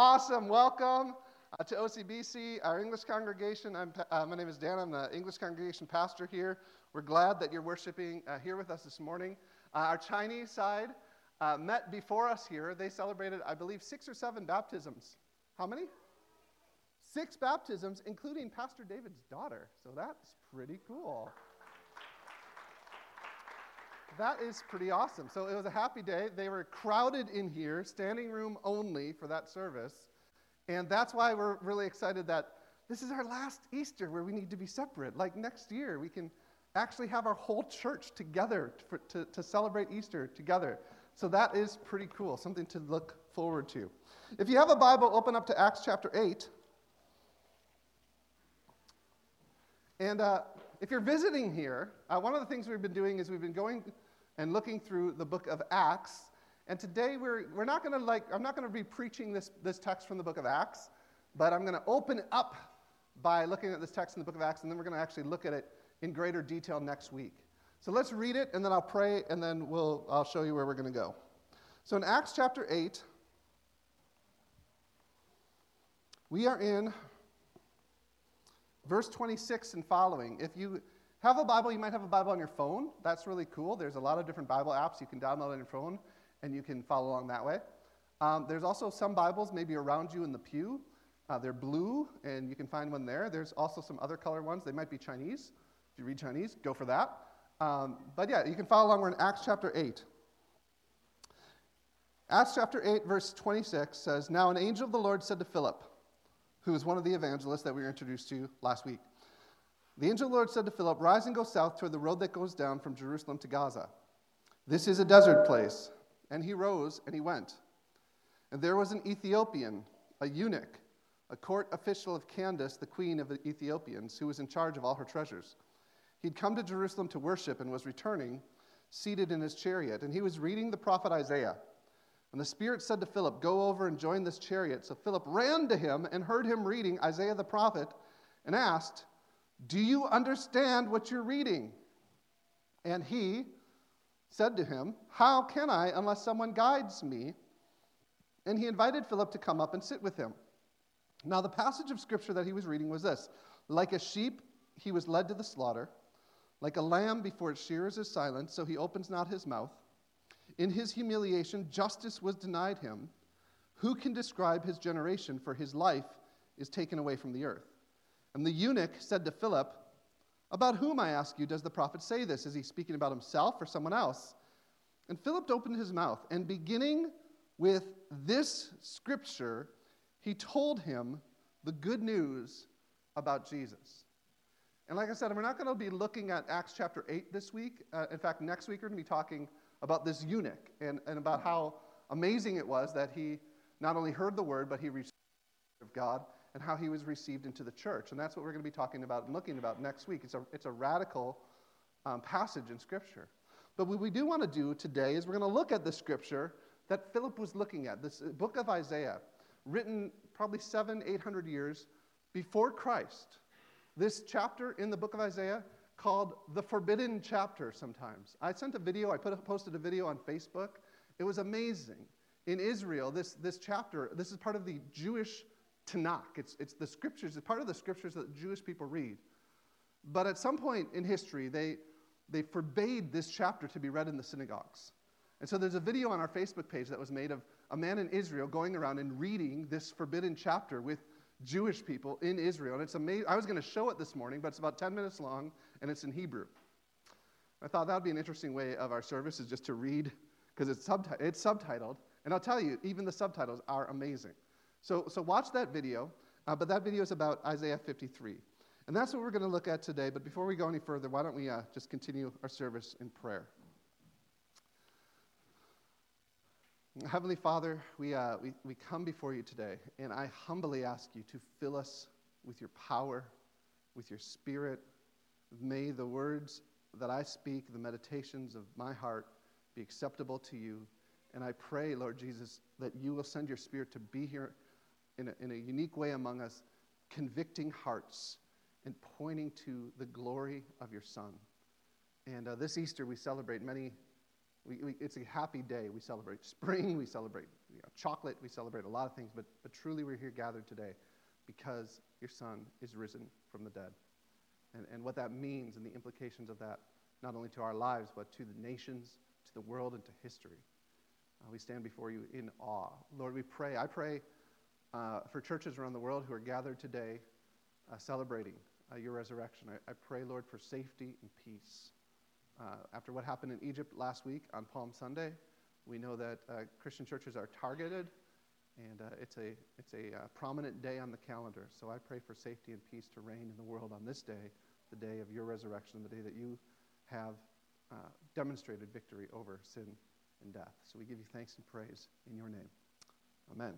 Awesome. Welcome uh, to OCBC, our English congregation. Uh, my name is Dan. I'm the English congregation pastor here. We're glad that you're worshiping uh, here with us this morning. Uh, our Chinese side uh, met before us here. They celebrated, I believe, six or seven baptisms. How many? Six baptisms, including Pastor David's daughter. So that's pretty cool. That is pretty awesome. So it was a happy day. They were crowded in here, standing room only for that service. And that's why we're really excited that this is our last Easter where we need to be separate. Like next year, we can actually have our whole church together for, to, to celebrate Easter together. So that is pretty cool, something to look forward to. If you have a Bible, open up to Acts chapter 8. And uh, if you're visiting here, uh, one of the things we've been doing is we've been going and looking through the book of Acts. And today we're, we're not going to like, I'm not going to be preaching this, this text from the book of Acts, but I'm going to open up by looking at this text in the book of Acts, and then we're going to actually look at it in greater detail next week. So let's read it, and then I'll pray, and then we'll, I'll show you where we're going to go. So in Acts chapter 8, we are in verse 26 and following. If you have a Bible, you might have a Bible on your phone. That's really cool. There's a lot of different Bible apps you can download on your phone, and you can follow along that way. Um, there's also some Bibles maybe around you in the pew. Uh, they're blue, and you can find one there. There's also some other color ones. They might be Chinese. If you read Chinese, go for that. Um, but yeah, you can follow along. We're in Acts chapter 8. Acts chapter 8, verse 26 says Now an angel of the Lord said to Philip, who was one of the evangelists that we were introduced to last week, the angel of the Lord said to Philip, Rise and go south toward the road that goes down from Jerusalem to Gaza. This is a desert place. And he rose and he went. And there was an Ethiopian, a eunuch, a court official of Candace, the queen of the Ethiopians, who was in charge of all her treasures. He'd come to Jerusalem to worship and was returning, seated in his chariot. And he was reading the prophet Isaiah. And the Spirit said to Philip, Go over and join this chariot. So Philip ran to him and heard him reading Isaiah the prophet and asked, do you understand what you're reading? And he said to him, How can I unless someone guides me? And he invited Philip to come up and sit with him. Now, the passage of scripture that he was reading was this Like a sheep, he was led to the slaughter. Like a lamb before its shearers is silent, so he opens not his mouth. In his humiliation, justice was denied him. Who can describe his generation? For his life is taken away from the earth. And the eunuch said to Philip, About whom, I ask you, does the prophet say this? Is he speaking about himself or someone else? And Philip opened his mouth, and beginning with this scripture, he told him the good news about Jesus. And like I said, we're not going to be looking at Acts chapter 8 this week. Uh, in fact, next week we're going to be talking about this eunuch and, and about how amazing it was that he not only heard the word, but he received of God and how he was received into the church. And that's what we're going to be talking about and looking about next week. It's a, it's a radical um, passage in Scripture. But what we do want to do today is we're going to look at the Scripture that Philip was looking at, this book of Isaiah, written probably seven, eight hundred years before Christ. This chapter in the book of Isaiah called the forbidden chapter sometimes. I sent a video, I put posted a video on Facebook. It was amazing. In Israel, this, this chapter, this is part of the Jewish Tanakh. It's, it's the scriptures, it's part of the scriptures that Jewish people read. But at some point in history, they, they forbade this chapter to be read in the synagogues. And so there's a video on our Facebook page that was made of a man in Israel going around and reading this forbidden chapter with Jewish people in Israel. And it's amazing. I was going to show it this morning, but it's about 10 minutes long and it's in Hebrew. I thought that would be an interesting way of our service is just to read because it's, it's subtitled. And I'll tell you, even the subtitles are amazing. So, so watch that video, uh, but that video is about Isaiah 53. And that's what we're going to look at today. But before we go any further, why don't we uh, just continue our service in prayer? Heavenly Father, we, uh, we, we come before you today, and I humbly ask you to fill us with your power, with your spirit. May the words that I speak, the meditations of my heart, be acceptable to you. And I pray, Lord Jesus, that you will send your spirit to be here in a, in a unique way among us, convicting hearts and pointing to the glory of your Son. And uh, this Easter, we celebrate many We, we, it's a happy day. We celebrate spring, we celebrate you know, chocolate, we celebrate a lot of things, but, but truly we're here gathered today because your son is risen from the dead. And, and what that means and the implications of that, not only to our lives, but to the nations, to the world, and to history. Uh, we stand before you in awe. Lord, we pray. I pray uh, for churches around the world who are gathered today uh, celebrating uh, your resurrection. I, I, pray, Lord, for safety and peace. Uh, after what happened in Egypt last week on Palm Sunday, we know that uh, Christian churches are targeted, and it's a, it's a prominent day on the calendar. So I pray for safety and peace to reign in the world on this day, the day of your resurrection, the day that you have demonstrated victory over sin and death. So we give you thanks and praise in your name. Amen.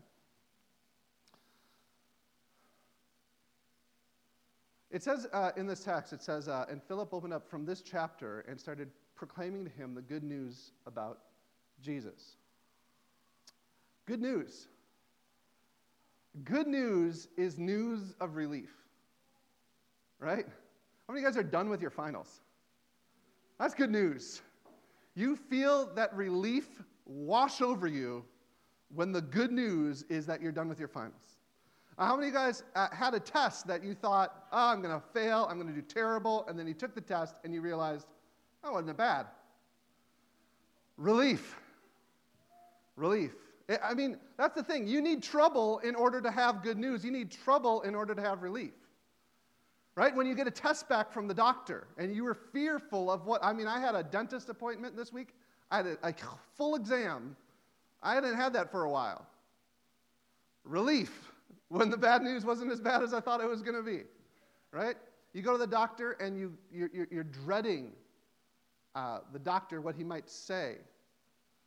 It says uh, in this text, it says, uh, and Philip opened up from this chapter and started proclaiming to him the good news about Jesus. Good news. Good news is news of relief, right? How many of you guys are done with your finals? That's good news. You feel that relief wash over you when the good news is that you're done with your finals. Uh, how many of you guys uh, had a test that you thought, oh, I'm going to fail, I'm going to do terrible, and then you took the test and you realized, oh, wasn't it bad? Relief. Relief. I mean, that's the thing. You need trouble in order to have good news. You need trouble in order to have relief. Right? When you get a test back from the doctor and you were fearful of what, I mean, I had a dentist appointment this week, I had a, a full exam. I hadn't had that for a while. Relief when the bad news wasn't as bad as I thought it was going to be, right? You go to the doctor and you, you're, you're, you're dreading uh, the doctor, what he might say,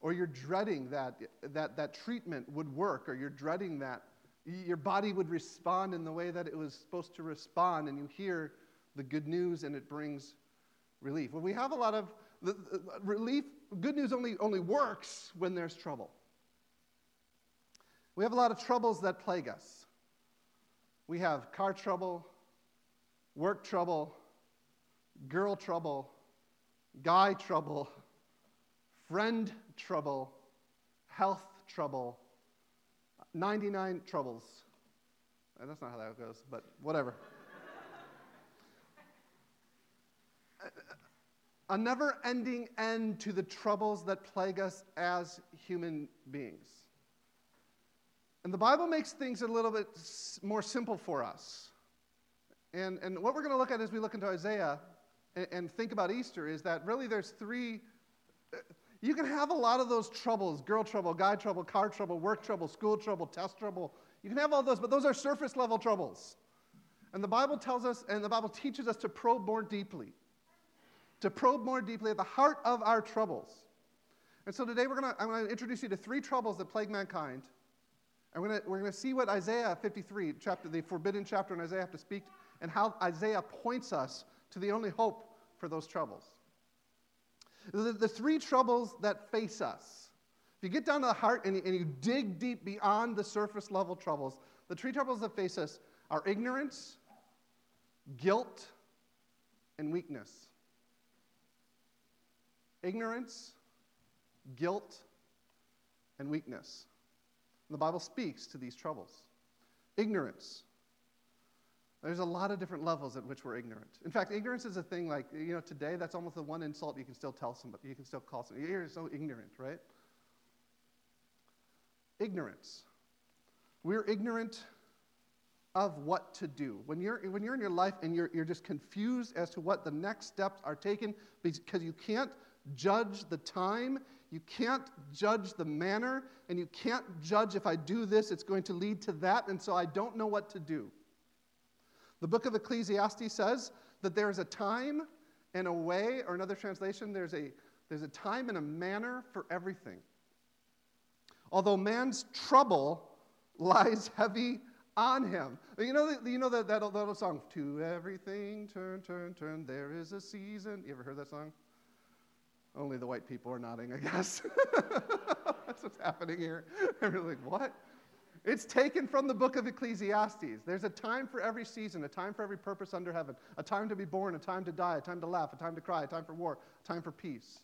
or you're dreading that, that that treatment would work, or you're dreading that your body would respond in the way that it was supposed to respond, and you hear the good news and it brings relief. Well, we have a lot of the, the, relief, good news only, only works when there's trouble. We have a lot of troubles that plague us. We have car trouble, work trouble, girl trouble, guy trouble, friend trouble, health trouble, 99 troubles. Eh, that's not how that goes, but whatever. a never ending end to the troubles that plague us as human beings. And the Bible makes things a little bit more simple for us. And, and what we're going to look at as we look into Isaiah and, and think about Easter is that really there's three. Uh, you can have a lot of those troubles girl trouble, guy trouble, car trouble, work trouble, school trouble, test trouble. You can have all those, but those are surface level troubles. And the Bible tells us, and the Bible teaches us to probe more deeply, to probe more deeply at the heart of our troubles. And so today we're gonna, I'm going to introduce you to three troubles that plague mankind and we're going to see what Isaiah 53, chapter, the forbidden chapter in Isaiah, have to speak, and how Isaiah points us to the only hope for those troubles. The, the three troubles that face us. If you get down to the heart and you, and you dig deep beyond the surface level troubles, the three troubles that face us are ignorance, guilt, and weakness. Ignorance, guilt, and weakness. The Bible speaks to these troubles. Ignorance. There's a lot of different levels at which we're ignorant. In fact, ignorance is a thing like, you know, today that's almost the one insult you can still tell somebody. You can still call somebody, you're so ignorant, right? Ignorance. We're ignorant of what to do. When you're, when you're in your life and you're, you're just confused as to what the next steps are taken because you can't judge the time you can't judge the manner, and you can't judge if I do this, it's going to lead to that, and so I don't know what to do. The book of Ecclesiastes says that there is a time and a way, or another translation, there's a, there's a time and a manner for everything. Although man's trouble lies heavy on him. You know, you know that, that, little song, To everything, turn, turn, turn, there is a season. You ever heard that song? Only the white people are nodding, I guess. That's what's happening here. And we're like, what? It's taken from the book of Ecclesiastes. There's a time for every season, a time for every purpose under heaven, a time to be born, a time to die, a time to laugh, a time to cry, a time for war, a time for peace.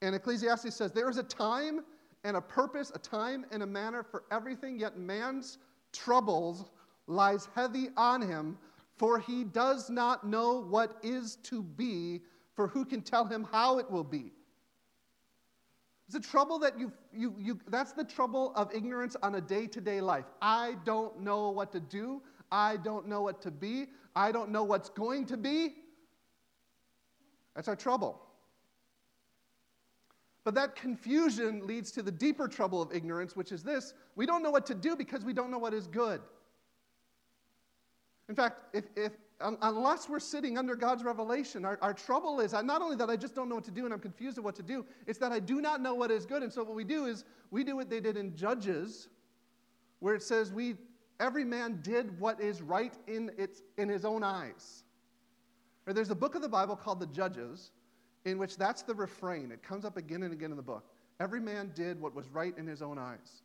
And Ecclesiastes says, There is a time and a purpose, a time and a manner for everything, yet man's troubles lies heavy on him, for he does not know what is to be, for who can tell him how it will be? It's the trouble that you, you, you, that's the trouble of ignorance on a day to day life. I don't know what to do. I don't know what to be. I don't know what's going to be. That's our trouble. But that confusion leads to the deeper trouble of ignorance, which is this we don't know what to do because we don't know what is good. In fact, if, if, unless we're sitting under God's revelation, our, our trouble is not only that I just don't know what to do and I'm confused of what to do, it's that I do not know what is good. And so what we do is we do what they did in Judges, where it says we every man did what is right in, its, in his own eyes. Or there's a book of the Bible called the Judges, in which that's the refrain. It comes up again and again in the book. Every man did what was right in his own eyes.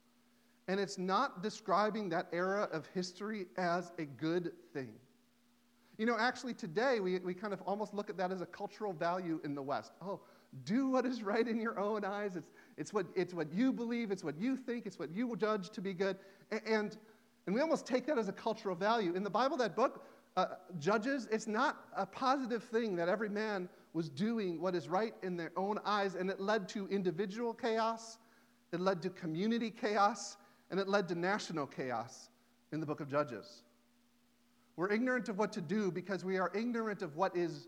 And it's not describing that era of history as a good thing. You know, actually, today we, we kind of almost look at that as a cultural value in the West. Oh, do what is right in your own eyes. It's, it's, what, it's what you believe, it's what you think, it's what you judge to be good. And, and we almost take that as a cultural value. In the Bible, that book, uh, Judges, it's not a positive thing that every man was doing what is right in their own eyes, and it led to individual chaos, it led to community chaos, and it led to national chaos in the book of Judges. We're ignorant of what to do because we are ignorant of what is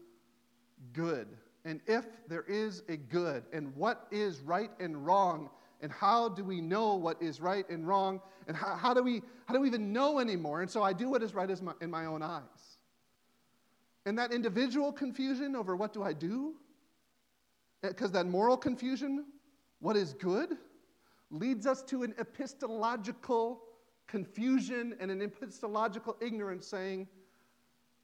good. And if there is a good, and what is right and wrong, and how do we know what is right and wrong, and how, how do, we, how do we even know anymore? And so I do what is right in my own eyes. And that individual confusion over what do I do, eh, because that moral confusion, what is good, leads us to an epistological confusion and an epistemological ignorance saying,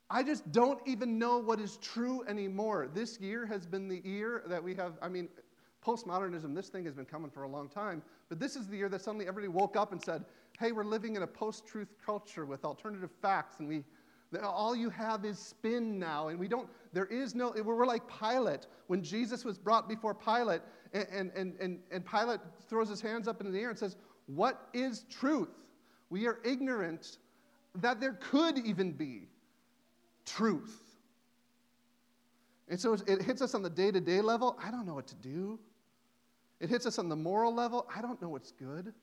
I just don't even know what is true anymore. This year has been the year that we have, I mean, postmodernism, this thing has been coming for a long time, but this is the year that suddenly everybody woke up and said, hey, we're living in a post truth culture with alternative facts, and we, all you have is spin now, and we don't, there is no, we're like Pilate. When Jesus was brought before Pilate, and, and, and, and Pilate throws his hands up into the air and says, What is truth? We are ignorant that there could even be truth. And so it hits us on the day to day level. I don't know what to do. It hits us on the moral level. I don't know what's good.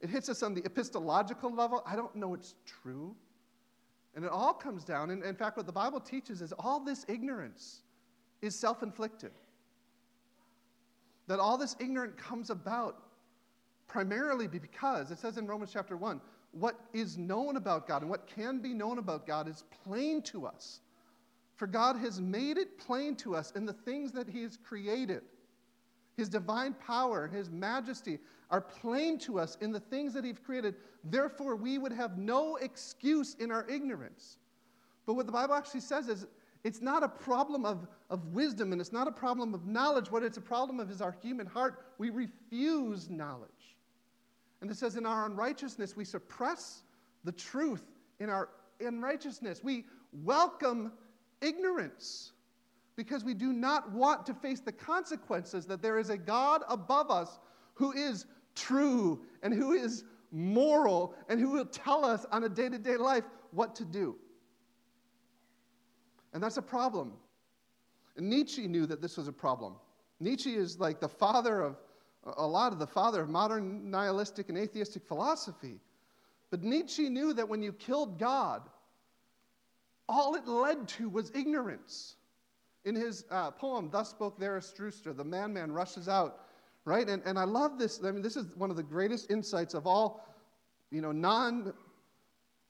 It hits us on the epistological level. I don't know what's true. And it all comes down, and in fact, what the Bible teaches is all this ignorance is self inflicted. That all this ignorance comes about primarily because, it says in Romans chapter 1, what is known about God and what can be known about God is plain to us. For God has made it plain to us in the things that He has created. His divine power, His majesty are plain to us in the things that He's created. Therefore, we would have no excuse in our ignorance. But what the Bible actually says is it's not a problem of, of wisdom and it's not a problem of knowledge. What it's a problem of is our human heart. We refuse knowledge. And it says, in our unrighteousness, we suppress the truth in our unrighteousness. We welcome ignorance because we do not want to face the consequences that there is a God above us who is true and who is moral and who will tell us on a day to day life what to do. And that's a problem. And Nietzsche knew that this was a problem. Nietzsche is like the father of a lot of the father of modern nihilistic and atheistic philosophy. But Nietzsche knew that when you killed God, all it led to was ignorance. In his uh, poem, Thus Spoke Zarathustra, the man man rushes out, right? And, and I love this. I mean, this is one of the greatest insights of all, you know, non,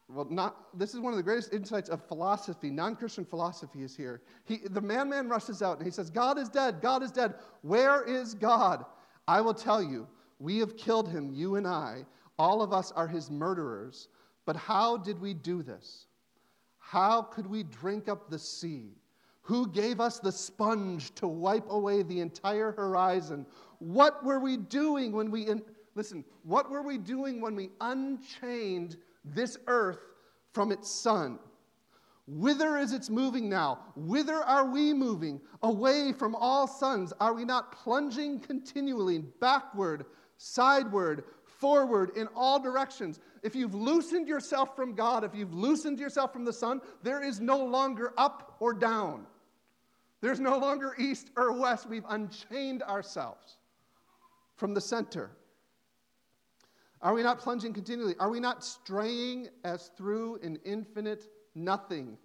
well, not, this is one of the greatest insights of philosophy. Non Christian philosophy is here. He, the man man rushes out and he says, God is dead. God is dead. Where is God? I will tell you, we have killed him, you and I. All of us are his murderers. But how did we do this? How could we drink up the sea? Who gave us the sponge to wipe away the entire horizon? What were we doing when we, in, listen, what were we doing when we unchained this earth from its sun? Whither is it moving now? Whither are we moving? Away from all suns. Are we not plunging continually backward, sideward, forward, in all directions? If you've loosened yourself from God, if you've loosened yourself from the sun, there is no longer up or down. There's no longer east or west. We've unchained ourselves from the center. Are we not plunging continually? Are we not straying as through an infinite nothing?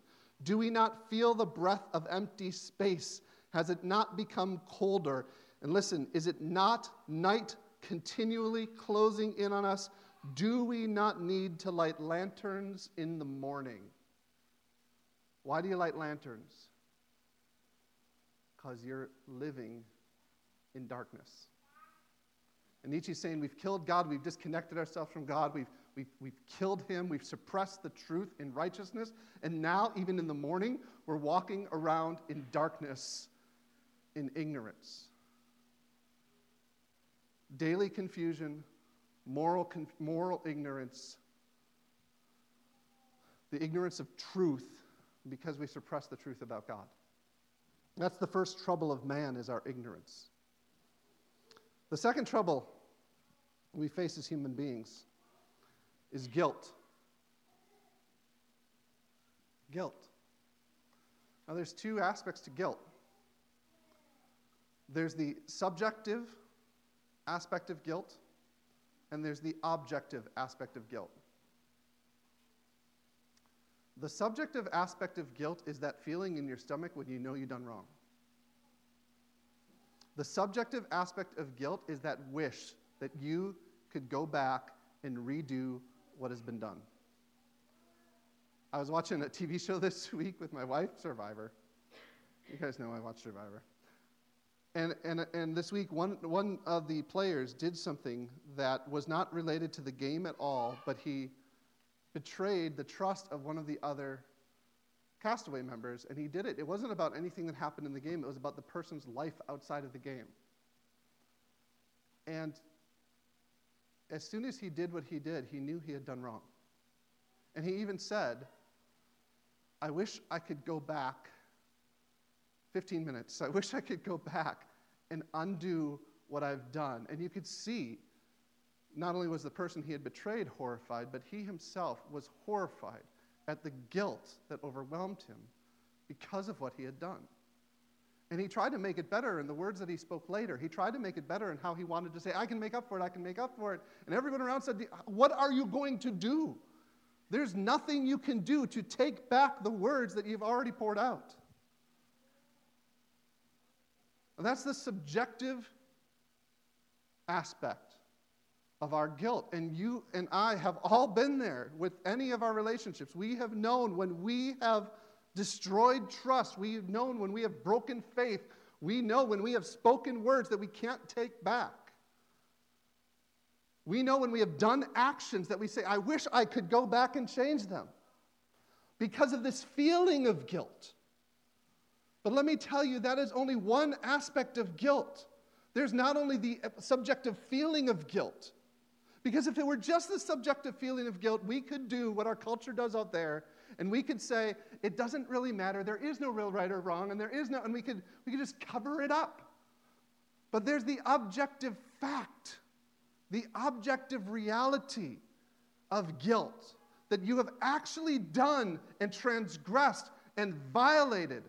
Do we not feel the breath of empty space? Has it not become colder? And listen, is it not night continually closing in on us? Do we not need to light lanterns in the morning? Why do you light lanterns? Because you're living in darkness. And Nietzsche's saying we've killed God, we've disconnected ourselves from God, we've, we've, we've killed Him, we've suppressed the truth in righteousness, and now, even in the morning, we're walking around in darkness, in ignorance. Daily confusion, moral, con- moral ignorance, the ignorance of truth because we suppress the truth about God. That's the first trouble of man is our ignorance. The second trouble we face as human beings is guilt. Guilt. Now, there's two aspects to guilt there's the subjective aspect of guilt, and there's the objective aspect of guilt. The subjective aspect of guilt is that feeling in your stomach when you know you've done wrong. The subjective aspect of guilt is that wish that you could go back and redo what has been done. I was watching a TV show this week with my wife, Survivor. You guys know I watch Survivor. And, and, and this week, one, one of the players did something that was not related to the game at all, but he betrayed the trust of one of the other castaway members, and he did it. It wasn't about anything that happened in the game, it was about the person's life outside of the game. And as soon as he did what he did, he knew he had done wrong. And he even said, I wish I could go back 15 minutes. I wish I could go back and undo what I've done. And you could see not only was the person he had betrayed horrified, but he himself was horrified at the guilt that overwhelmed him because of what he had done. And he tried to make it better in the words that he spoke later. He tried to make it better in how he wanted to say, I can make up for it, I can make up for it. And everyone around said, What are you going to do? There's nothing you can do to take back the words that you've already poured out. That's the subjective aspect of our guilt. And you and I have all been there with any of our relationships. We have known when we have destroyed trust, we've known when we have broken faith, we know when we have spoken words that we can't take back. We know when we have done actions that we say, I wish I could go back and change them because of this feeling of guilt. But let me tell you, that is only one aspect of guilt. There's not only the subjective feeling of guilt, because if it were just the subjective feeling of guilt, we could do what our culture does out there, and we could say, it doesn't really matter, there is no real right or wrong, and there is no, and we could, we could just cover it up. But there's the objective fact, the objective reality of guilt that you have actually done and transgressed and violated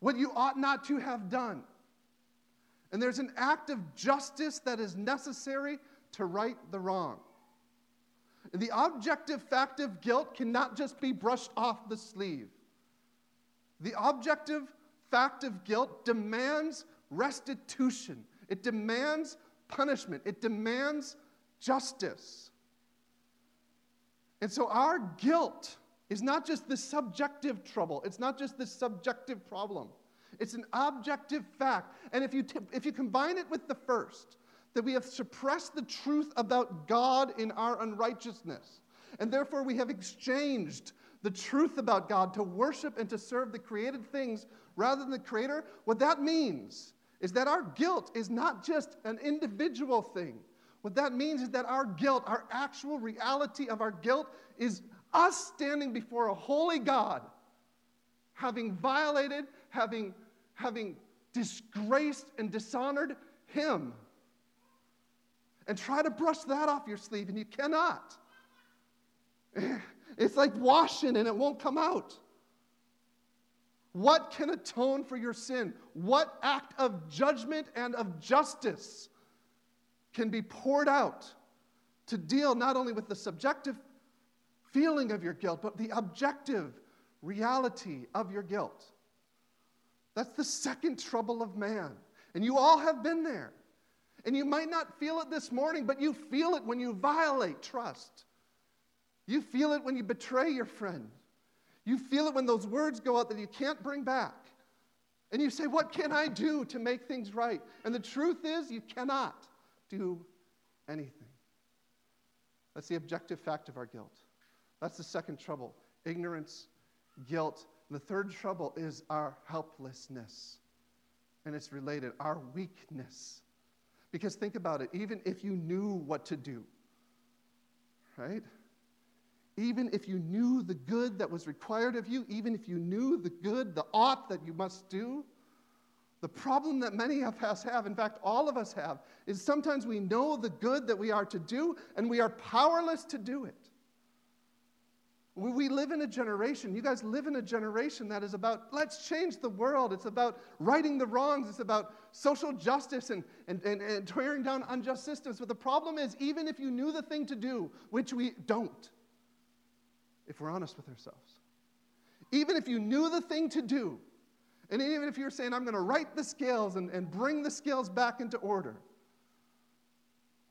what you ought not to have done. And there's an act of justice that is necessary to right the wrong. The objective fact of guilt cannot just be brushed off the sleeve. The objective fact of guilt demands restitution, it demands punishment, it demands justice. And so our guilt is not just the subjective trouble, it's not just the subjective problem. It's an objective fact. And if you, t- if you combine it with the first, that we have suppressed the truth about God in our unrighteousness, and therefore we have exchanged the truth about God to worship and to serve the created things rather than the Creator, what that means is that our guilt is not just an individual thing. What that means is that our guilt, our actual reality of our guilt, is us standing before a holy God, having violated, having, having disgraced and dishonored Him. And try to brush that off your sleeve, and you cannot. It's like washing and it won't come out. What can atone for your sin? What act of judgment and of justice can be poured out to deal not only with the subjective feeling of your guilt, but the objective reality of your guilt? That's the second trouble of man. And you all have been there. And you might not feel it this morning, but you feel it when you violate trust. You feel it when you betray your friend. You feel it when those words go out that you can't bring back. And you say, What can I do to make things right? And the truth is, you cannot do anything. That's the objective fact of our guilt. That's the second trouble ignorance, guilt. And the third trouble is our helplessness. And it's related, our weakness. Because think about it, even if you knew what to do, right? even if you knew the good that was required of you, even if you knew the good, the ought that you must do, the problem that many of us have, in fact, all of us have, is sometimes we know the good that we are to do and we are powerless to do it. We live in a generation, you guys live in a generation that is about let's change the world. It's about righting the wrongs. It's about social justice and, and, and, and tearing down unjust systems. But the problem is, even if you knew the thing to do, which we don't, if we're honest with ourselves. Even if you knew the thing to do, and even if you're saying, I'm going to right the scales and, and bring the scales back into order,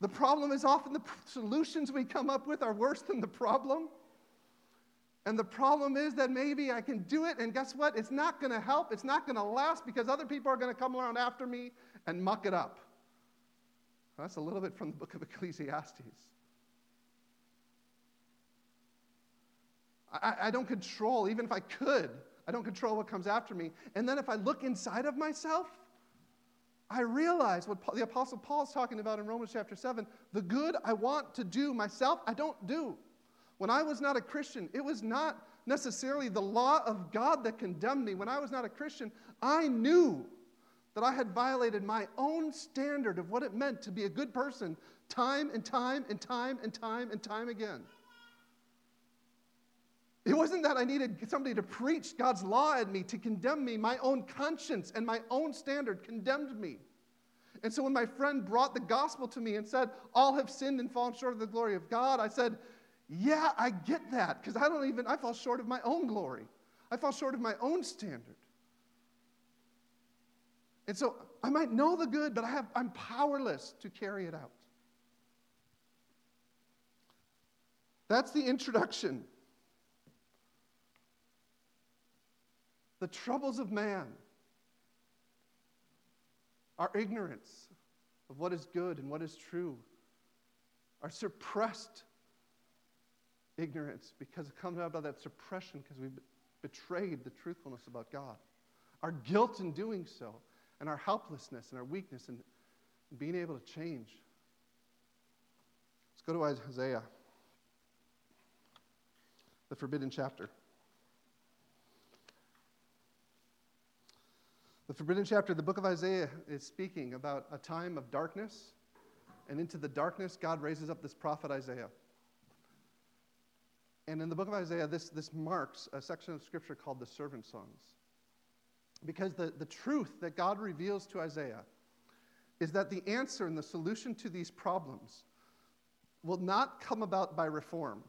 the problem is often the solutions we come up with are worse than the problem. And the problem is that maybe I can do it, and guess what? It's not going to help. It's not going to last because other people are going to come around after me and muck it up. That's a little bit from the book of Ecclesiastes. I, I don't control, even if I could, I don't control what comes after me. And then if I look inside of myself, I realize what the Apostle Paul is talking about in Romans chapter 7 the good I want to do myself, I don't do. When I was not a Christian, it was not necessarily the law of God that condemned me. When I was not a Christian, I knew that I had violated my own standard of what it meant to be a good person time and time and time and time and time again. It wasn't that I needed somebody to preach God's law at me, to condemn me. My own conscience and my own standard condemned me. And so when my friend brought the gospel to me and said, All have sinned and fallen short of the glory of God, I said, Yeah, I get that, because I don't even, I fall short of my own glory. I fall short of my own standard. And so I might know the good, but I have, I'm powerless to carry it out. That's the introduction. The troubles of man, our ignorance of what is good and what is true, our suppressed ignorance because it comes out of that suppression because we've betrayed the truthfulness about God, our guilt in doing so, and our helplessness and our weakness and being able to change. Let's go to Isaiah, the forbidden chapter. The forbidden chapter, the book of Isaiah, is speaking about a time of darkness, and into the darkness, God raises up this prophet Isaiah. And in the book of Isaiah, this, this marks a section of scripture called the servant songs. Because the, the truth that God reveals to Isaiah is that the answer and the solution to these problems will not come about by reform.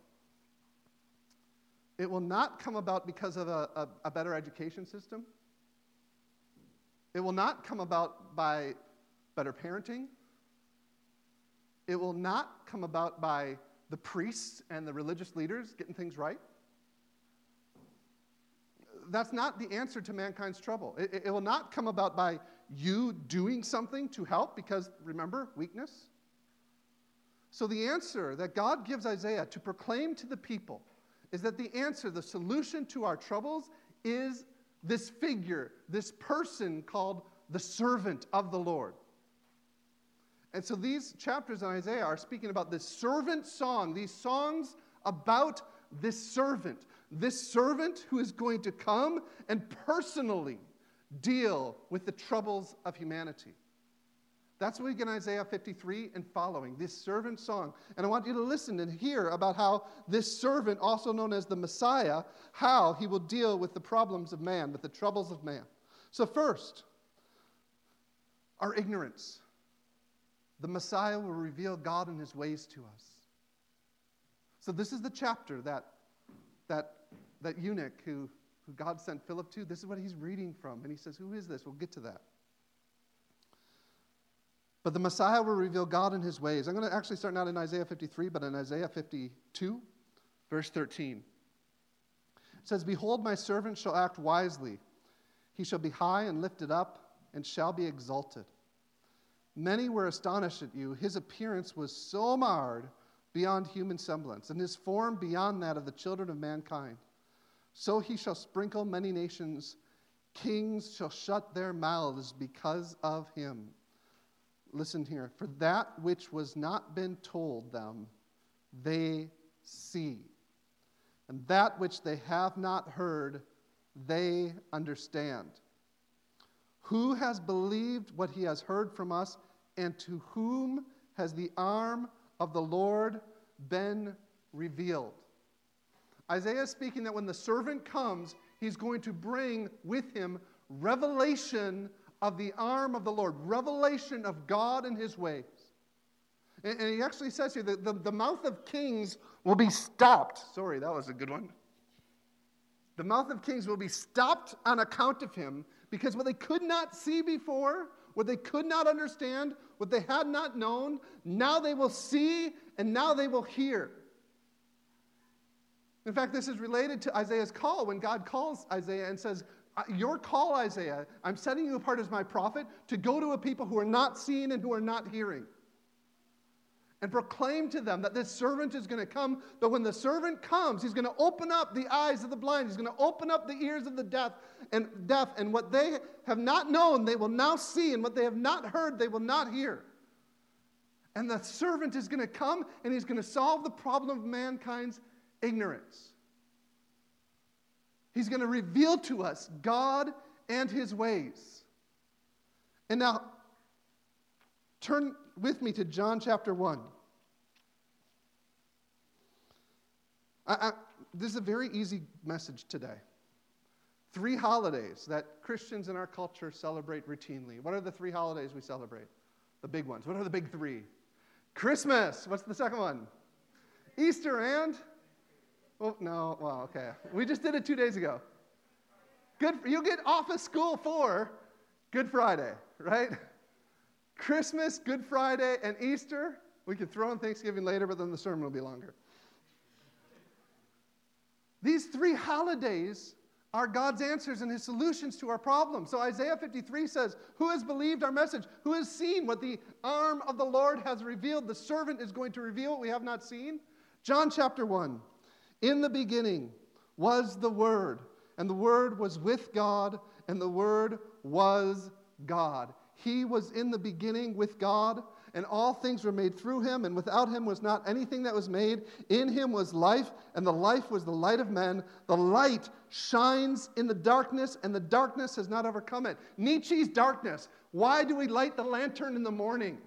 It will not come about because of a, a, a better education system. It will not come about by better parenting. It will not come about by the priests and the religious leaders getting things right. That's not the answer to mankind's trouble. It, it, will not come about by you doing something to help, because remember, weakness. So, the answer that God gives Isaiah to proclaim to the people is that the answer, the solution to our troubles, is this figure, this person called the servant of the Lord. And so these chapters in Isaiah are speaking about this servant song, these songs about this servant, this servant who is going to come and personally deal with the troubles of humanity. That's what we get in Isaiah 53 and following, this servant song. And I want you to listen and hear about how this servant, also known as the Messiah, how he will deal with the problems of man, with the troubles of man. So, first, our ignorance. The Messiah will reveal God and his ways to us. So, this is the chapter that, that, that eunuch who, who God sent Philip to, this is what he's reading from. And he says, Who is this? We'll get to that. But the Messiah will reveal God and his ways. I'm going to actually start not in Isaiah 53, but in Isaiah 52, verse 13. It says, Behold, my servant shall act wisely. He shall be high and lifted up, and shall be exalted. Many were astonished at you. His appearance was so marred beyond human semblance, and his form beyond that of the children of mankind. So he shall sprinkle many nations. Kings shall shut their mouths because of him. Listen here. For that which was not been told them, they see. And that which they have not heard, they understand. Who has believed what he has heard from us, and to whom has the arm of the Lord been revealed? Isaiah is speaking that when the servant comes, he's going to bring with him revelation of the arm of the Lord, revelation of God and his ways. And, and he actually says here that the, the mouth of kings will be stopped. Sorry, that was a good one. The mouth of kings will be stopped on account of him because what they could not see before, what they could not understand, what they had not known, now they will see and now they will hear. In fact, this is related to Isaiah's call when God calls Isaiah and says, your call, Isaiah, I'm setting you apart as my prophet to go to a people who are not seeing and who are not hearing. And proclaim to them that this servant is going to come. But when the servant comes, he's going to open up the eyes of the blind. He's going to open up the ears of the deaf and deaf. And what they have not known, they will now see. And what they have not heard, they will not hear. And the servant is going to come and he's going to solve the problem of mankind's ignorance. He's going to reveal to us God and his ways. And now, turn with me to John chapter 1. I, I, this is a very easy message today. Three holidays that Christians in our culture celebrate routinely. What are the three holidays we celebrate? The big ones. What are the big three? Christmas. What's the second one? Easter and Oh, no. Well, okay. We just did it two days ago. Good. You get off of school for Good Friday, right? Christmas, Good Friday, and Easter. We could throw in Thanksgiving later, but then the sermon will be longer. These three holidays are God's answers and his solutions to our problems. So Isaiah 53 says, Who has believed our message? Who has seen what the arm of the Lord has revealed? The servant is going to reveal what we have not seen. John chapter 1. In the beginning was the Word, and the Word was with God, and the Word was God. He was in the beginning with God, and all things were made through him, and without him was not anything that was made. In him was life, and the life was the light of men. The light shines in the darkness, and the darkness has not overcome it. Nietzsche's darkness. Why do we light the lantern in the morning?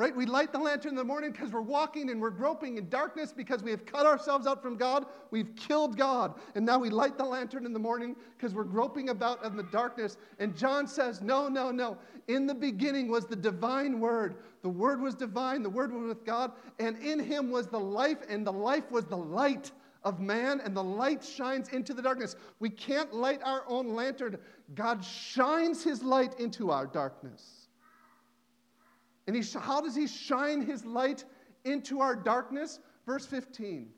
Right? We light the lantern in the morning because we're walking and we're groping in darkness because we have cut ourselves out from God. We've killed God. And now we light the lantern in the morning because we're groping about in the darkness. And John says, No, no, no. In the beginning was the divine word. The word was divine, the word was with God, and in him was the life, and the life was the light of man, and the light shines into the darkness. We can't light our own lantern. God shines his light into our darkness. And he, how does he shine his light into our darkness? Verse 15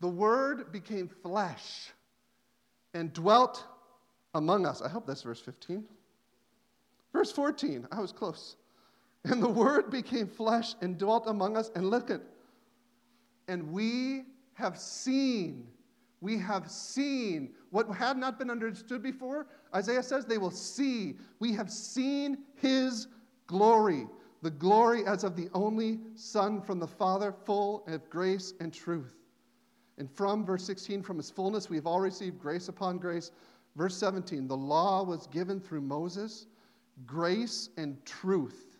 The Word became flesh and dwelt among us. I hope that's verse 15. Verse 14, I was close. And the Word became flesh and dwelt among us. And look at, and we have seen, we have seen what had not been understood before. Isaiah says they will see. We have seen his glory, the glory as of the only Son from the Father, full of grace and truth. And from verse 16, from his fullness, we have all received grace upon grace. Verse 17, the law was given through Moses, grace and truth.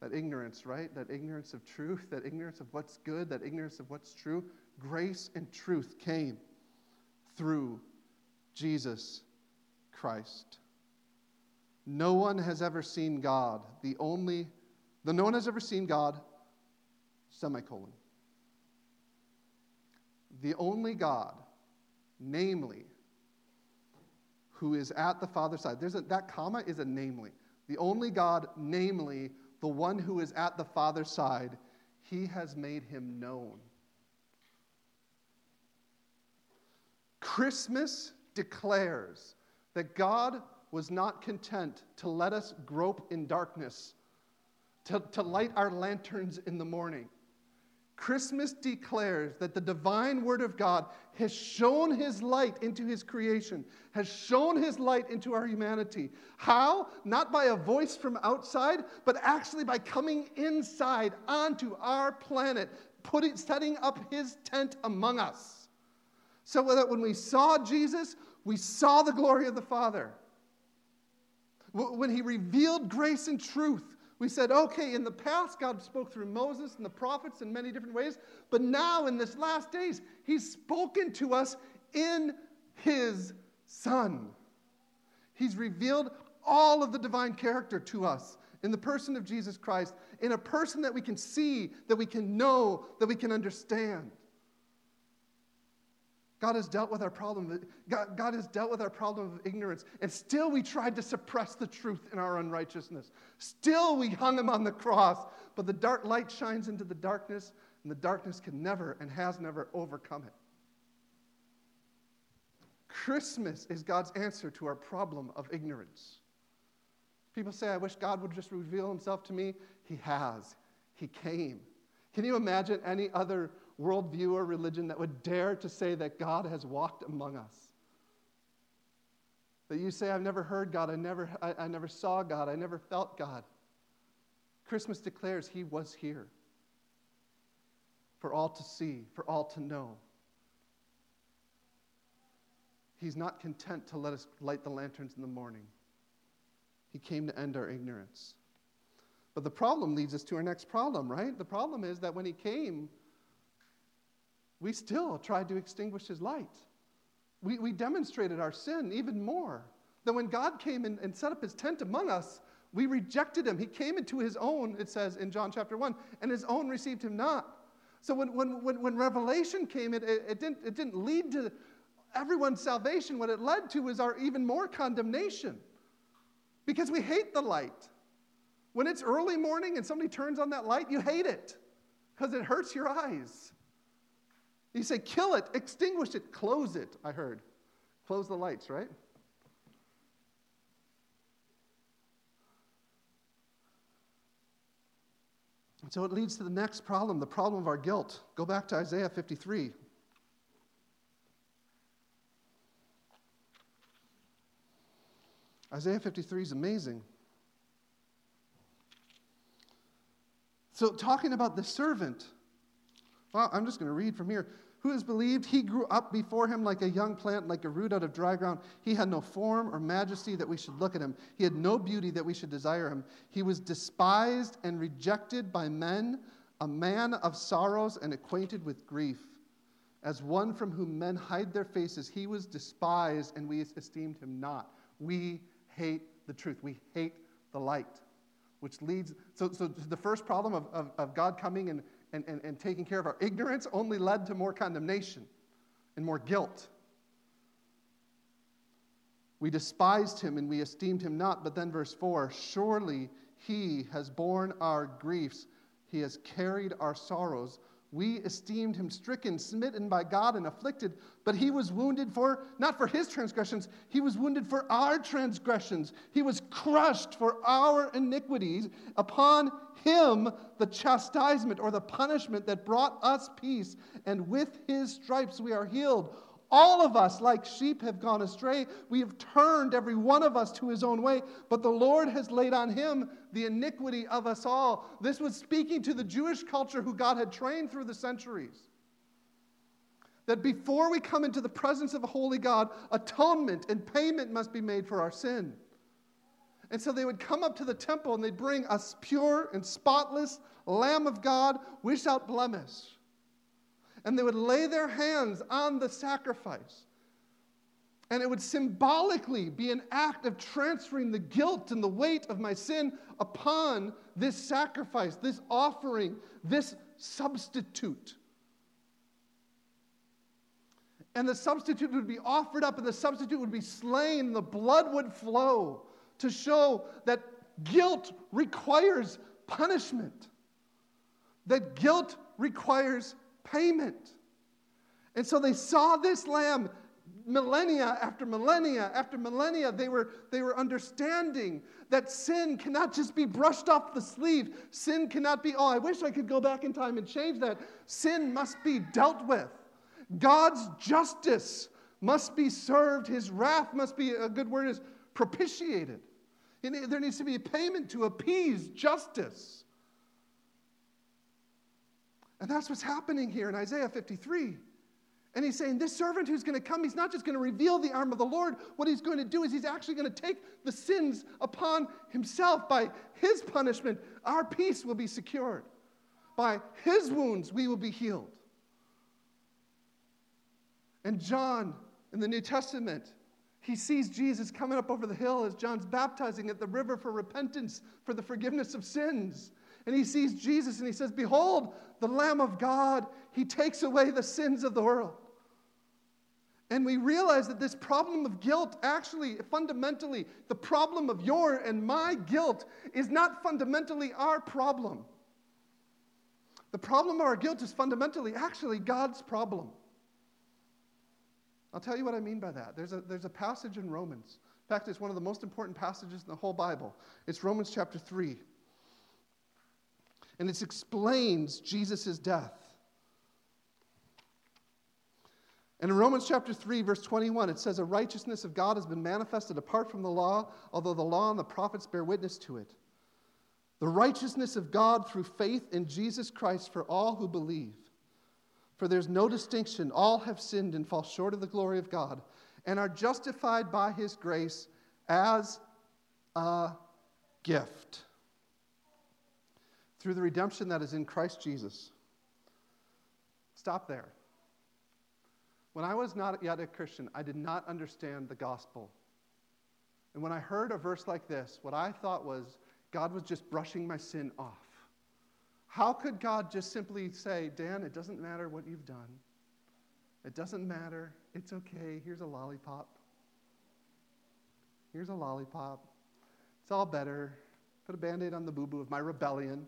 That ignorance, right? That ignorance of truth, that ignorance of what's good, that ignorance of what's true. Grace and truth came through Jesus Christ. No one has ever seen God. The only, the no one has ever seen God, semicolon. The only God, namely, who is at the Father's side. There's a, that comma is a namely. The only God, namely, the one who is at the Father's side, he has made him known. Christmas declares that God was not content to let us grope in darkness, to, to light our lanterns in the morning. Christmas declares that the divine Word of God has shown His light into His creation, has shown His light into our humanity. How? Not by a voice from outside, but actually by coming inside onto our planet, putting, setting up His tent among us. So that when we saw Jesus, we saw the glory of the Father. When He revealed grace and truth, we said, okay, in the past, God spoke through Moses and the prophets in many different ways, but now in this last days, He's spoken to us in His Son. He's revealed all of the divine character to us in the person of Jesus Christ, in a person that we can see, that we can know, that we can understand. God has dealt with our problem. God, God, has dealt with our problem of ignorance. And still we tried to suppress the truth in our unrighteousness. Still we hung him on the cross. But the dark light shines into the darkness, and the darkness can never and has never overcome it. Christmas is God's answer to our problem of ignorance. People say, I wish God would just reveal himself to me. He has. He came. Can you imagine any other worldview or religion that would dare to say that God has walked among us. That you say, I've never heard God, I never, I, I never saw God, I never felt God. Christmas declares He was here for all to see, for all to know. He's not content to let us light the lanterns in the morning. He came to end our ignorance. But the problem leads us to our next problem, right? The problem is that when he came, we still tried to extinguish his light. We, we demonstrated our sin even more. That when God came and, and set up his tent among us, we rejected him. He came into his own, it says in John chapter 1, and his own received him not. So when, when, when, when Revelation came, it, it, it, didn't, it didn't lead to everyone's salvation. What it led to was our even more condemnation because we hate the light. When it's early morning and somebody turns on that light, you hate it because it hurts your eyes. You say, kill it, extinguish it, close it, I heard. Close the lights, right? so it leads to the next problem, the problem of our guilt. Go back to Isaiah 53. Isaiah 53 is amazing. So, talking about the servant, well, I'm just going to read from here. Who has believed he grew up before him like a young plant, like a root out of dry ground? He had no form or majesty that we should look at him. He had no beauty that we should desire him. He was despised and rejected by men, a man of sorrows and acquainted with grief. As one from whom men hide their faces, he was despised and we esteemed him not. We hate the truth, we hate the light. Which leads, so, so the first problem of, of, of God coming and and, and, and taking care of our ignorance only led to more condemnation and more guilt. We despised him and we esteemed him not. But then, verse 4 surely he has borne our griefs, he has carried our sorrows. We esteemed him stricken, smitten by God, and afflicted, but he was wounded for, not for his transgressions, he was wounded for our transgressions. He was crushed for our iniquities. Upon him, the chastisement or the punishment that brought us peace, and with his stripes we are healed. All of us, like sheep, have gone astray. We have turned every one of us to his own way, but the Lord has laid on him the iniquity of us all. This was speaking to the Jewish culture who God had trained through the centuries. That before we come into the presence of a holy God, atonement and payment must be made for our sin. And so they would come up to the temple and they'd bring a pure and spotless Lamb of God without blemish and they would lay their hands on the sacrifice. And it would symbolically be an act of transferring the guilt and the weight of my sin upon this sacrifice, this offering, this substitute. And the substitute would be offered up, and the substitute would be slain, and the blood would flow to show that guilt requires punishment, that guilt requires payment. And so they saw this lamb millennia after millennia after millennia. They were, they were understanding that sin cannot just be brushed off the sleeve. Sin cannot be, oh, I wish I could go back in time and change that. Sin must be dealt with. God's justice must be served. His wrath must be, a good word is propitiated. There needs to be a payment to appease justice. And that's what's happening here in Isaiah 53. And he's saying, This servant who's going to come, he's not just going to reveal the arm of the Lord. What he's going to do is he's actually going to take the sins upon himself. By his punishment, our peace will be secured. By his wounds, we will be healed. And John in the New Testament, he sees Jesus coming up over the hill as John's baptizing at the river for repentance, for the forgiveness of sins and he sees Jesus and he says, Behold, the Lamb of God. He takes away the sins of the world. And we realize that this problem of guilt, actually, fundamentally, the problem of your and my guilt is not fundamentally our problem. The problem of our guilt is fundamentally actually God's problem. I'll tell you what I mean by that. There's a, there's a passage in Romans. In fact, it's one of the most important passages in the whole Bible. It's Romans chapter 3 and it explains Jesus' death. And in Romans chapter 3, verse 21, it says, A righteousness of God has been manifested apart from the law, although the law and the prophets bear witness to it. The righteousness of God through faith in Jesus Christ for all who believe. For there's no distinction. All have sinned and fall short of the glory of God and are justified by his grace as a gift through the redemption that is in Christ Jesus. Stop there. When I was not yet a Christian, I did not understand the gospel. And when I heard a verse like this, what I thought was God was just brushing my sin off. How could God just simply say, Dan, it doesn't matter what you've done? It doesn't matter. It's okay. Here's a lollipop. Here's a lollipop. It's all better. Put a band aid on the boo boo of my rebellion.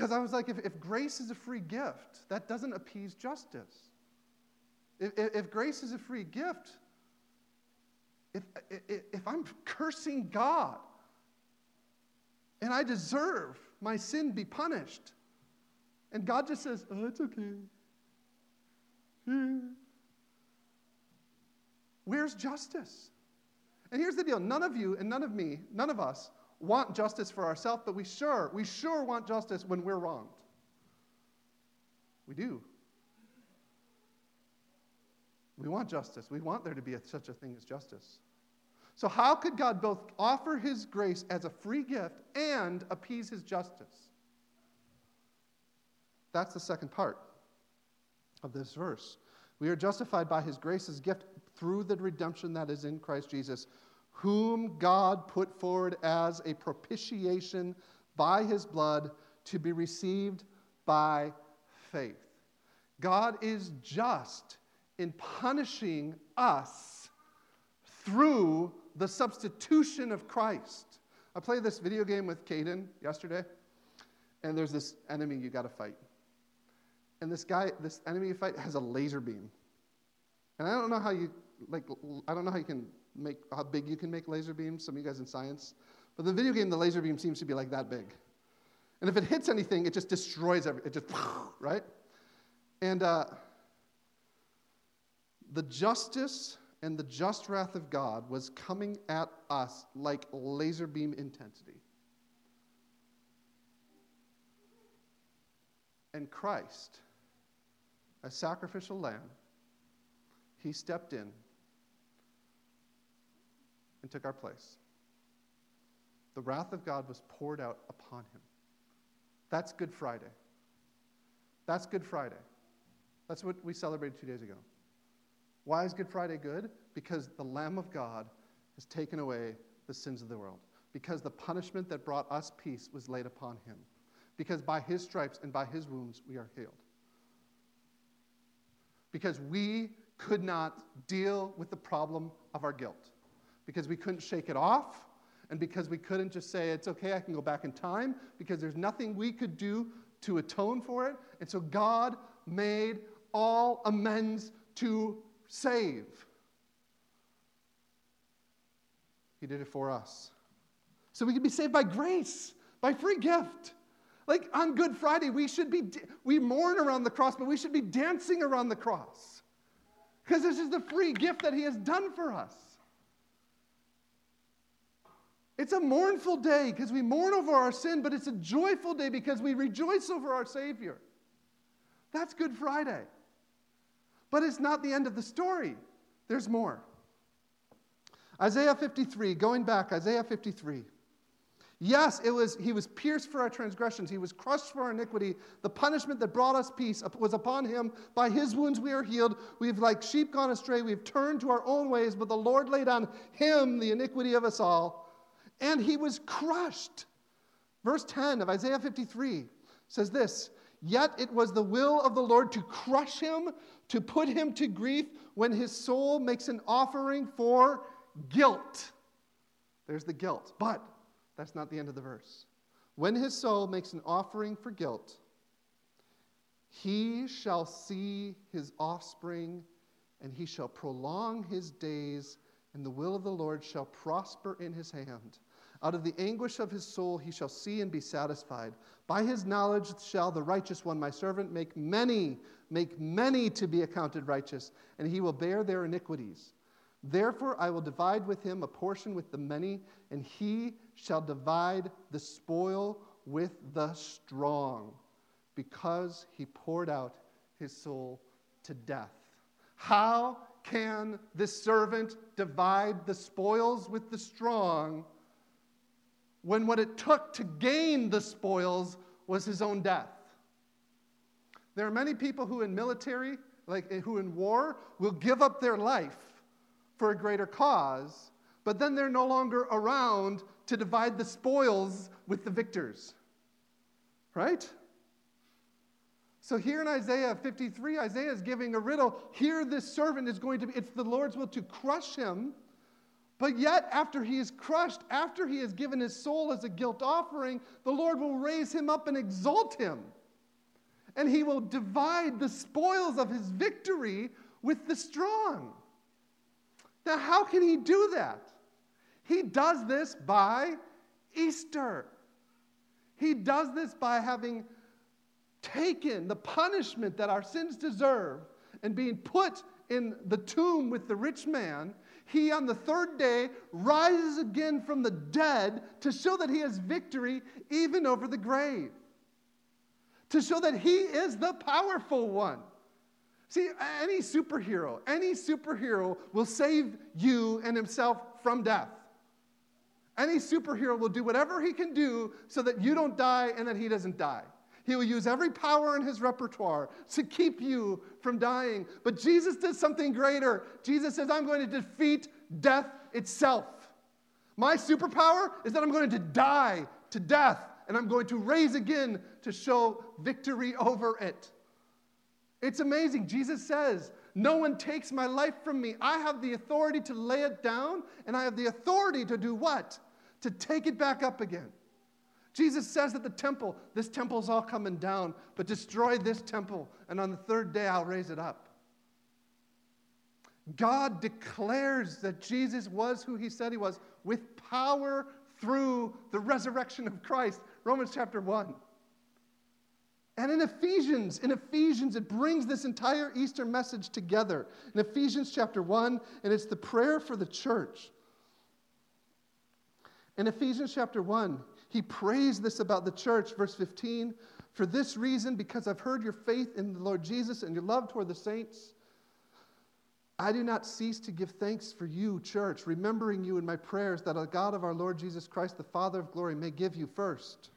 Because I was like, if, if grace is a free gift, that doesn't appease justice. If, if, grace is a free gift, if, if, if I'm cursing God and I deserve my sin be punished, and God just says, oh, it's okay. Where's justice? And here's the deal none of you and none of me, none of us want justice for ourselves, but we sure, we sure want justice when we're wronged. We do. We want justice. We want there to be a, such a thing as justice. So, how could God both offer his grace as a free gift and appease his justice? That's the second part of this verse. We are justified by his grace as gift through the redemption that is in Christ Jesus, whom God put forward as a propitiation by his blood to be received by faith. God is just in punishing us through the substitution of Christ. I played this video game with Caden yesterday, and there's this enemy you got to fight. And this guy, this enemy you fight, has a laser beam. And I don't know how you, like, I don't know how you can make how big you can make laser beams. Some of you guys in science, but the video game, the laser beam seems to be like that big, and if it hits anything, it just destroys. It just right, and uh, The justice and the just wrath of God was coming at us like laser beam intensity. And Christ, a sacrificial lamb, he stepped in and took our place. The wrath of God was poured out upon him. That's Good Friday. That's Good Friday. That's what we celebrated two days ago. Why is Good Friday good? Because the Lamb of God has taken away the sins of the world. Because the punishment that brought us peace was laid upon him. Because by his stripes and by his wounds we are healed. Because we could not deal with the problem of our guilt. Because we couldn't shake it off. And because we couldn't just say, it's okay, I can go back in time. Because there's nothing we could do to atone for it. And so God made all amends to save. He did it for us. So we can be saved by grace, by free gift. Like on Good Friday, we should be, we mourn around the cross, but we should be dancing around the cross. Because this is the free gift that He has done for us. It's a mournful day because we mourn over our sin, but it's a joyful day because we rejoice over our Savior. That's Good Friday. But it's not the end of the story, there's more. Isaiah 53, going back, Isaiah 53. Yes, it was, he was pierced for our transgressions. He was crushed for our iniquity. The punishment that brought us peace was upon him. By his wounds we are healed. We've like sheep gone astray. We've turned to our own ways, but the Lord laid on him the iniquity of us all and he was crushed. Verse 10 of Isaiah 53 says this Yet it was the will of the Lord to crush him, to put him to grief when his soul makes an offering for guilt. There's the guilt. But that's not the end of the verse. When his soul makes an offering for guilt, he shall see his offspring, and he shall prolong his days, and the will of the Lord shall prosper in his hand. Out of the anguish of his soul he shall see and be satisfied. By his knowledge shall the righteous one, my servant, make many, make many to be accounted righteous, and he will bear their iniquities. Therefore I will divide with him a portion with the many, and he shall divide the spoil with the strong, because he poured out his soul to death. How can this servant divide the spoils with the strong? When what it took to gain the spoils was his own death. There are many people who in military, like eh, who in war, will give up their life for a greater cause, but then they're no longer around to divide the spoils with the victors. Right? So here in Isaiah 53, Isaiah is giving a riddle. Here, this servant is going to be, it's the Lord's will to crush him but yet, after he is crushed, after he has given his soul as a guilt offering, the Lord will raise him up and exalt him. And he will divide the spoils of his victory with the strong. Now, how can he do that? He does this by Easter. He does this by having taken the punishment that our sins deserve and being put in the tomb with the rich man he on the third day rises again from the dead to show that he has victory even over the grave, to show that he is the powerful one. See, any superhero, any superhero will save you and himself from death. Any superhero will do whatever he can do so that you don't die and that he doesn't die. He will use every power in his repertoire to keep you from dying. But Jesus did something greater. Jesus says, I'm going to defeat death itself. My superpower is that I'm going to die to death and I'm going to raise again to show victory over it. It's amazing. Jesus says, No one takes my life from me. I have the authority to lay it down, and I have the authority to do what? To take it back up again. Jesus says that the temple, this temple's all coming down, but destroy this temple, and on the third day I'll raise it up. God declares that Jesus was who he said he was with power through the resurrection of Christ. Romans chapter 1. And in Ephesians, in Ephesians, it brings this entire Easter message together. In Ephesians chapter 1, and it's the prayer for the church. In Ephesians chapter 1, he prays this about the church, verse 15. For this reason, because I've heard your faith in the Lord Jesus and your love toward the saints, I do not cease to give thanks for you, church, remembering you in my prayers that the God of our Lord Jesus Christ, the Father of glory, may give you first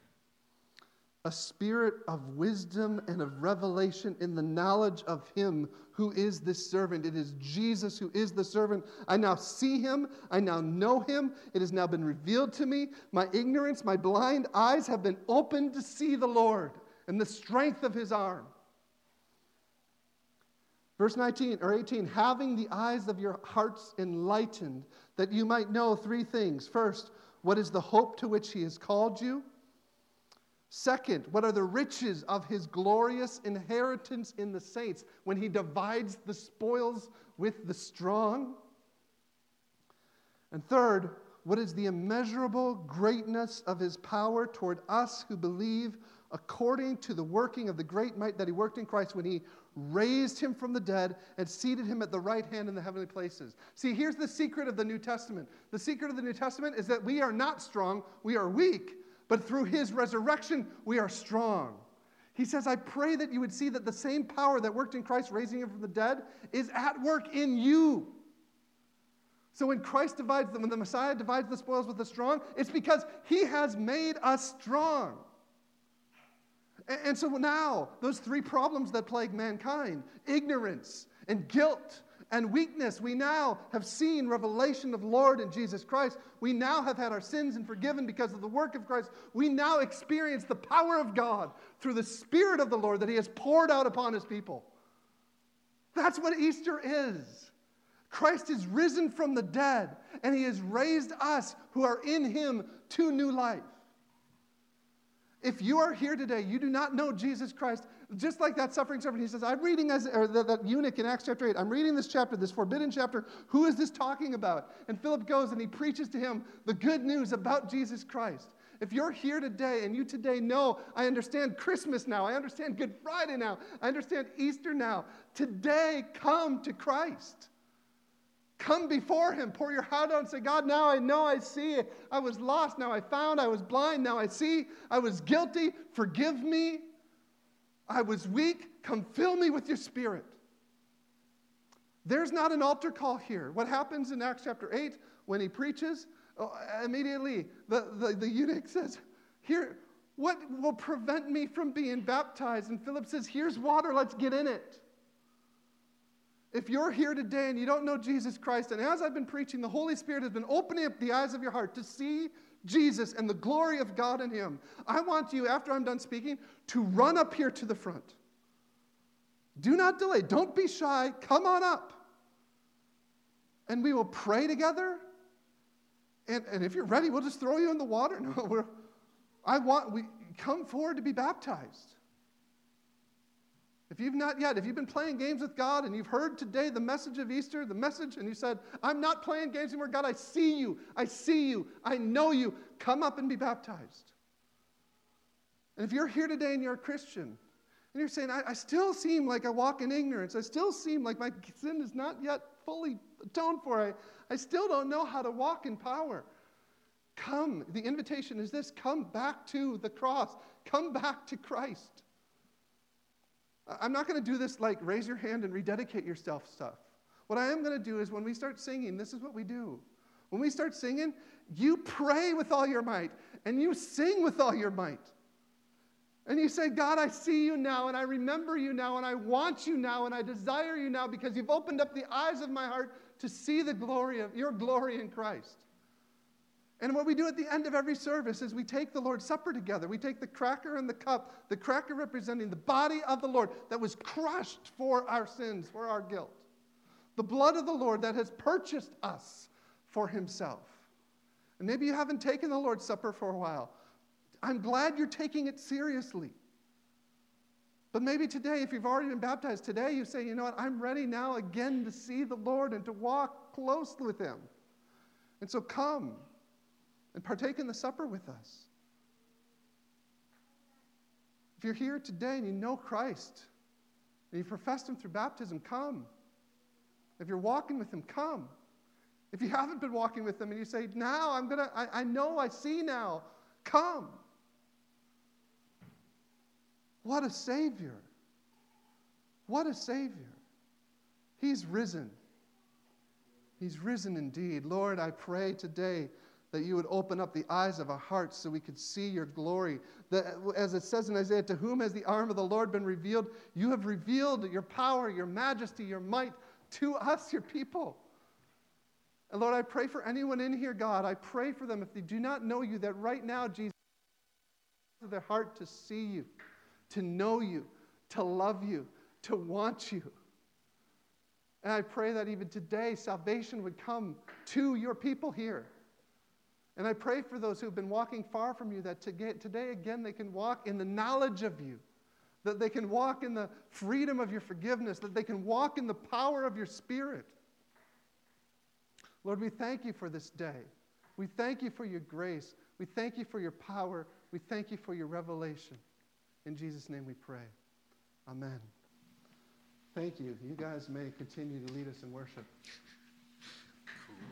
a spirit of wisdom and of revelation in the knowledge of him who is this servant. It is Jesus who is the servant. I now see him. I now know him. It has now been revealed to me. My ignorance, my blind eyes have been opened to see the Lord and the strength of his arm. Verse 19 or 18, having the eyes of your hearts enlightened, that you might know three things. First, what is the hope to which he has called you? Second, what are the riches of his glorious inheritance in the saints when he divides the spoils with the strong? And third, what is the immeasurable greatness of his power toward us who believe according to the working of the great might that he worked in Christ when he raised him from the dead and seated him at the right hand in the heavenly places? See, here's the secret of the New Testament. The secret of the New Testament is that we are not strong, we are weak but through his resurrection, we are strong. He says, I pray that you would see that the same power that worked in Christ raising him from the dead is at work in you. So when Christ divides them, when the Messiah divides the spoils with the strong, it's because he has made us strong. And so now, those three problems that plague mankind ignorance and guilt and weakness. We now have seen revelation of Lord in Jesus Christ. We now have had our sins and forgiven because of the work of Christ. We now experience the power of God through the Spirit of the Lord that He has poured out upon His people. That's what Easter is. Christ is risen from the dead, and He has raised us who are in Him to new life. If you are here today, you do not know Jesus Christ, just like that suffering servant, he says, I'm reading as, or that, that eunuch in Acts chapter 8, I'm reading this chapter, this forbidden chapter. Who is this talking about? And Philip goes and he preaches to him the good news about Jesus Christ. If you're here today and you today know, I understand Christmas now, I understand Good Friday now, I understand Easter now, today come to Christ. Come before Him, pour your heart out and say, God, now I know I see. I was lost, now I found. I was blind, now I see. I was guilty, forgive me. I was weak. Come fill me with your spirit. There's not an altar call here. What happens in Acts chapter 8 when he preaches? Oh, immediately, the, the, the eunuch says, Here, what will prevent me from being baptized? And Philip says, Here's water, let's get in it. If you're here today and you don't know Jesus Christ, and as I've been preaching, the Holy Spirit has been opening up the eyes of your heart to see Jesus and the glory of God in Him, I want you, after I'm done speaking, to run up here to the front. Do not delay. Don't be shy. Come on up. And we will pray together. And, and if you're ready, we'll just throw you in the water. No, we're, I want, we come forward to be baptized. If you've not yet, if you've been playing games with God and you've heard today the message of Easter, the message, and you said, I'm not playing games anymore, God, I see you, I see you, I know you, come up and be baptized. And if you're here today and you're a Christian, and you're saying, I, I still seem like I walk in ignorance, I still seem like my sin is not yet fully atoned for, I, I still don't know how to walk in power. Come, the invitation is this come back to the cross, come back to Christ. I'm not going to do this like raise your hand and rededicate yourself stuff. What I am going to do is when we start singing, this is what we do. When we start singing, you pray with all your might and you sing with all your might. And you say, God, I see you now, and I remember you now, and I want you now, and I desire you now because you've opened up the eyes of my heart to see the glory of your glory in Christ. And what we do at the end of every service is we take the Lord's Supper together. We take the cracker and the cup, the cracker representing the body of the Lord that was crushed for our sins, for our guilt. The blood of the Lord that has purchased us for himself. And maybe you haven't taken the Lord's Supper for a while. I'm glad you're taking it seriously. But maybe today, if you've already been baptized, today you say, you know what, I'm ready now again to see the Lord and to walk close with him. And so come and partake in the supper with us. If you're here today and you know Christ, and you've professed Him through baptism, come. If you're walking with Him, come. If you haven't been walking with Him and you say, Now I'm going to, I know, I see now, come. What a Savior! What a Savior! He's risen. He's risen indeed. Lord, I pray today that you would open up the eyes of our hearts so we could see your glory. That, as it says in Isaiah, to whom has the arm of the Lord been revealed? You have revealed your power, your majesty, your might to us, your people. And Lord, I pray for anyone in here, God. I pray for them if they do not know you, that right now, Jesus, their heart to see you, to know you, to love you, to want you. And I pray that even today, salvation would come to your people here. And I pray for those who have been walking far from you that today again they can walk in the knowledge of you, that they can walk in the freedom of your forgiveness, that they can walk in the power of your spirit. Lord, we thank you for this day. We thank you for your grace. We thank you for your power. We thank you for your revelation. In Jesus' name we pray. Amen. Thank you. You guys may continue to lead us in worship.